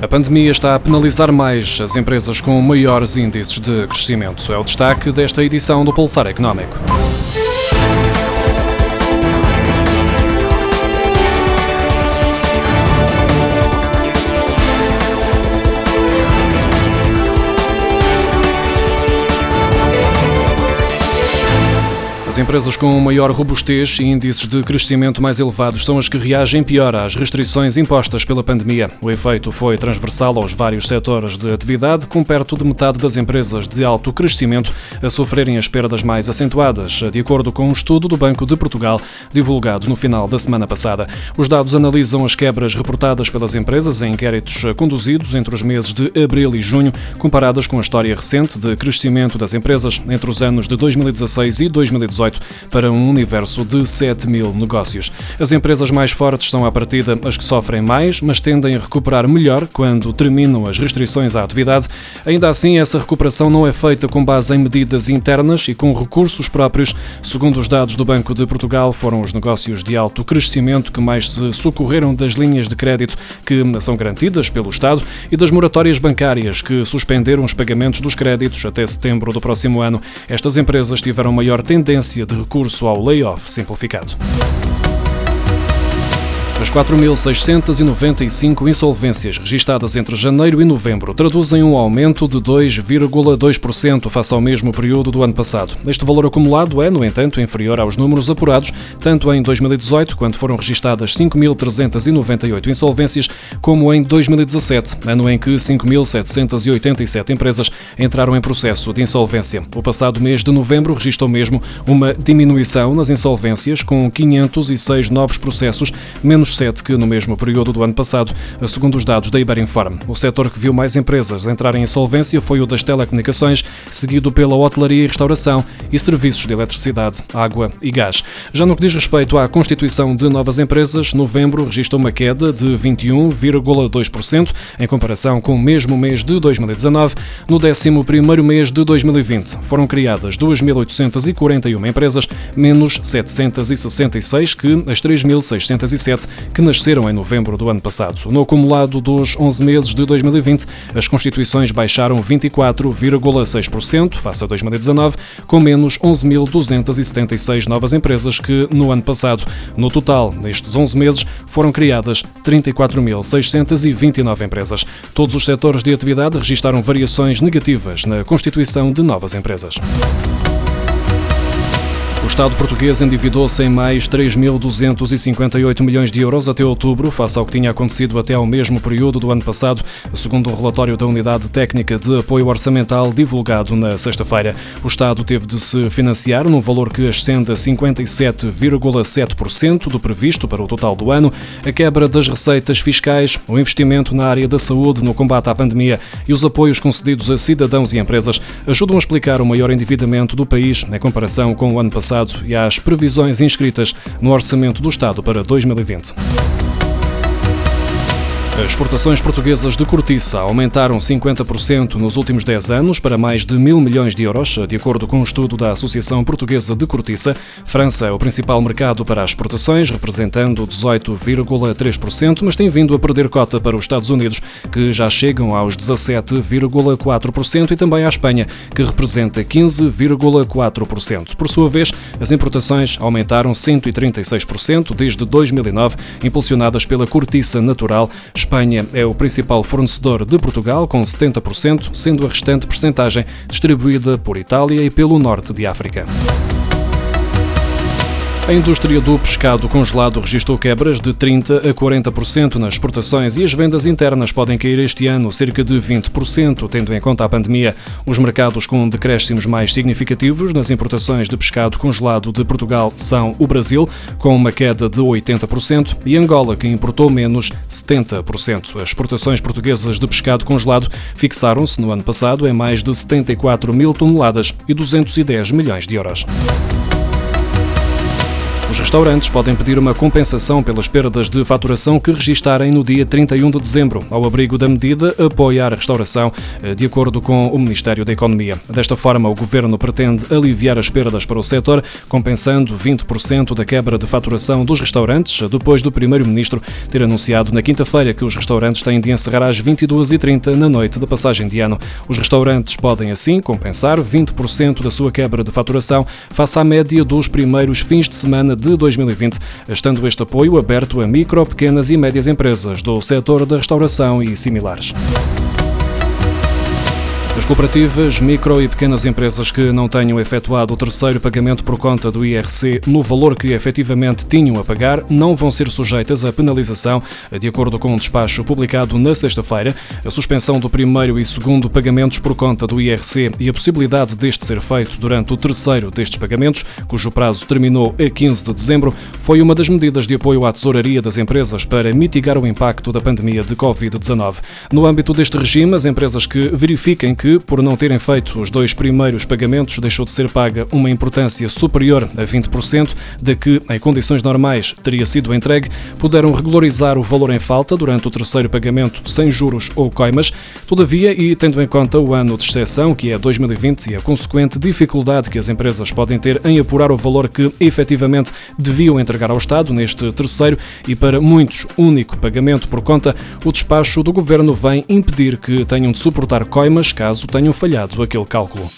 A pandemia está a penalizar mais as empresas com maiores índices de crescimento. É o destaque desta edição do Pulsar Económico. Empresas com maior robustez e índices de crescimento mais elevados são as que reagem pior às restrições impostas pela pandemia. O efeito foi transversal aos vários setores de atividade, com perto de metade das empresas de alto crescimento a sofrerem as perdas mais acentuadas, de acordo com um estudo do Banco de Portugal divulgado no final da semana passada. Os dados analisam as quebras reportadas pelas empresas em inquéritos conduzidos entre os meses de abril e junho, comparadas com a história recente de crescimento das empresas entre os anos de 2016 e 2018 para um universo de 7 mil negócios. As empresas mais fortes são, à partida, as que sofrem mais, mas tendem a recuperar melhor quando terminam as restrições à atividade. Ainda assim, essa recuperação não é feita com base em medidas internas e com recursos próprios. Segundo os dados do Banco de Portugal, foram os negócios de alto crescimento que mais se socorreram das linhas de crédito que são garantidas pelo Estado e das moratórias bancárias que suspenderam os pagamentos dos créditos até setembro do próximo ano. Estas empresas tiveram maior tendência de recurso ao layoff simplificado. As 4.695 insolvências registadas entre janeiro e novembro traduzem um aumento de 2,2% face ao mesmo período do ano passado. Este valor acumulado é, no entanto, inferior aos números apurados tanto em 2018, quando foram registadas 5.398 insolvências, como em 2017, ano em que 5.787 empresas entraram em processo de insolvência. O passado mês de novembro registrou mesmo uma diminuição nas insolvências, com 506 novos processos, menos menos 7 que no mesmo período do ano passado, segundo os dados da Iberinform. O setor que viu mais empresas entrarem em insolvência foi o das telecomunicações, seguido pela hotelaria e restauração e serviços de eletricidade, água e gás. Já no que diz respeito à constituição de novas empresas, novembro registrou uma queda de 21,2% em comparação com o mesmo mês de 2019. No 11º mês de 2020 foram criadas 2.841 empresas, menos 766 que as 3.607 que nasceram em novembro do ano passado. No acumulado dos 11 meses de 2020, as constituições baixaram 24,6% face a 2019, com menos 11.276 novas empresas que no ano passado. No total, nestes 11 meses, foram criadas 34.629 empresas. Todos os setores de atividade registaram variações negativas na constituição de novas empresas. O Estado português endividou-se em mais 3.258 milhões de euros até outubro, face ao que tinha acontecido até ao mesmo período do ano passado, segundo o relatório da Unidade Técnica de Apoio Orçamental divulgado na sexta-feira. O Estado teve de se financiar num valor que ascende a 57,7% do previsto para o total do ano. A quebra das receitas fiscais, o investimento na área da saúde no combate à pandemia e os apoios concedidos a cidadãos e empresas ajudam a explicar o maior endividamento do país em comparação com o ano passado passado e às previsões inscritas no Orçamento do Estado para 2020. As exportações portuguesas de cortiça aumentaram 50% nos últimos 10 anos para mais de mil milhões de euros, de acordo com um estudo da Associação Portuguesa de Cortiça. França é o principal mercado para as exportações, representando 18,3%, mas tem vindo a perder cota para os Estados Unidos, que já chegam aos 17,4%, e também à Espanha, que representa 15,4%. Por sua vez, as importações aumentaram 136% desde 2009, impulsionadas pela cortiça natural. Espanha é o principal fornecedor de Portugal, com 70%, sendo a restante percentagem distribuída por Itália e pelo norte de África. A indústria do pescado congelado registrou quebras de 30% a 40% nas exportações e as vendas internas podem cair este ano cerca de 20%, tendo em conta a pandemia. Os mercados com decréscimos mais significativos nas importações de pescado congelado de Portugal são o Brasil, com uma queda de 80%, e Angola, que importou menos 70%. As exportações portuguesas de pescado congelado fixaram-se no ano passado em mais de 74 mil toneladas e 210 milhões de euros. Os restaurantes podem pedir uma compensação pelas perdas de faturação que registarem no dia 31 de dezembro. Ao abrigo da medida, apoiar a restauração, de acordo com o Ministério da Economia. Desta forma, o Governo pretende aliviar as perdas para o setor, compensando 20% da quebra de faturação dos restaurantes, depois do Primeiro-Ministro ter anunciado na quinta-feira que os restaurantes têm de encerrar às 22h30 na noite da passagem de ano. Os restaurantes podem, assim, compensar 20% da sua quebra de faturação face à média dos primeiros fins de semana de 2020, estando este apoio aberto a micro, pequenas e médias empresas do setor da restauração e similares. As cooperativas, micro e pequenas empresas que não tenham efetuado o terceiro pagamento por conta do IRC no valor que efetivamente tinham a pagar não vão ser sujeitas à penalização, de acordo com um despacho publicado na sexta-feira. A suspensão do primeiro e segundo pagamentos por conta do IRC e a possibilidade deste ser feito durante o terceiro destes pagamentos, cujo prazo terminou a 15 de dezembro, foi uma das medidas de apoio à tesouraria das empresas para mitigar o impacto da pandemia de Covid-19. No âmbito deste regime, as empresas que verifiquem que que, por não terem feito os dois primeiros pagamentos, deixou de ser paga uma importância superior a 20% da que, em condições normais, teria sido entregue, puderam regularizar o valor em falta durante o terceiro pagamento sem juros ou coimas. Todavia, e tendo em conta o ano de exceção, que é 2020, e a consequente dificuldade que as empresas podem ter em apurar o valor que efetivamente deviam entregar ao Estado neste terceiro e para muitos único pagamento por conta, o despacho do Governo vem impedir que tenham de suportar coimas caso caso tenham falhado aquele cálculo.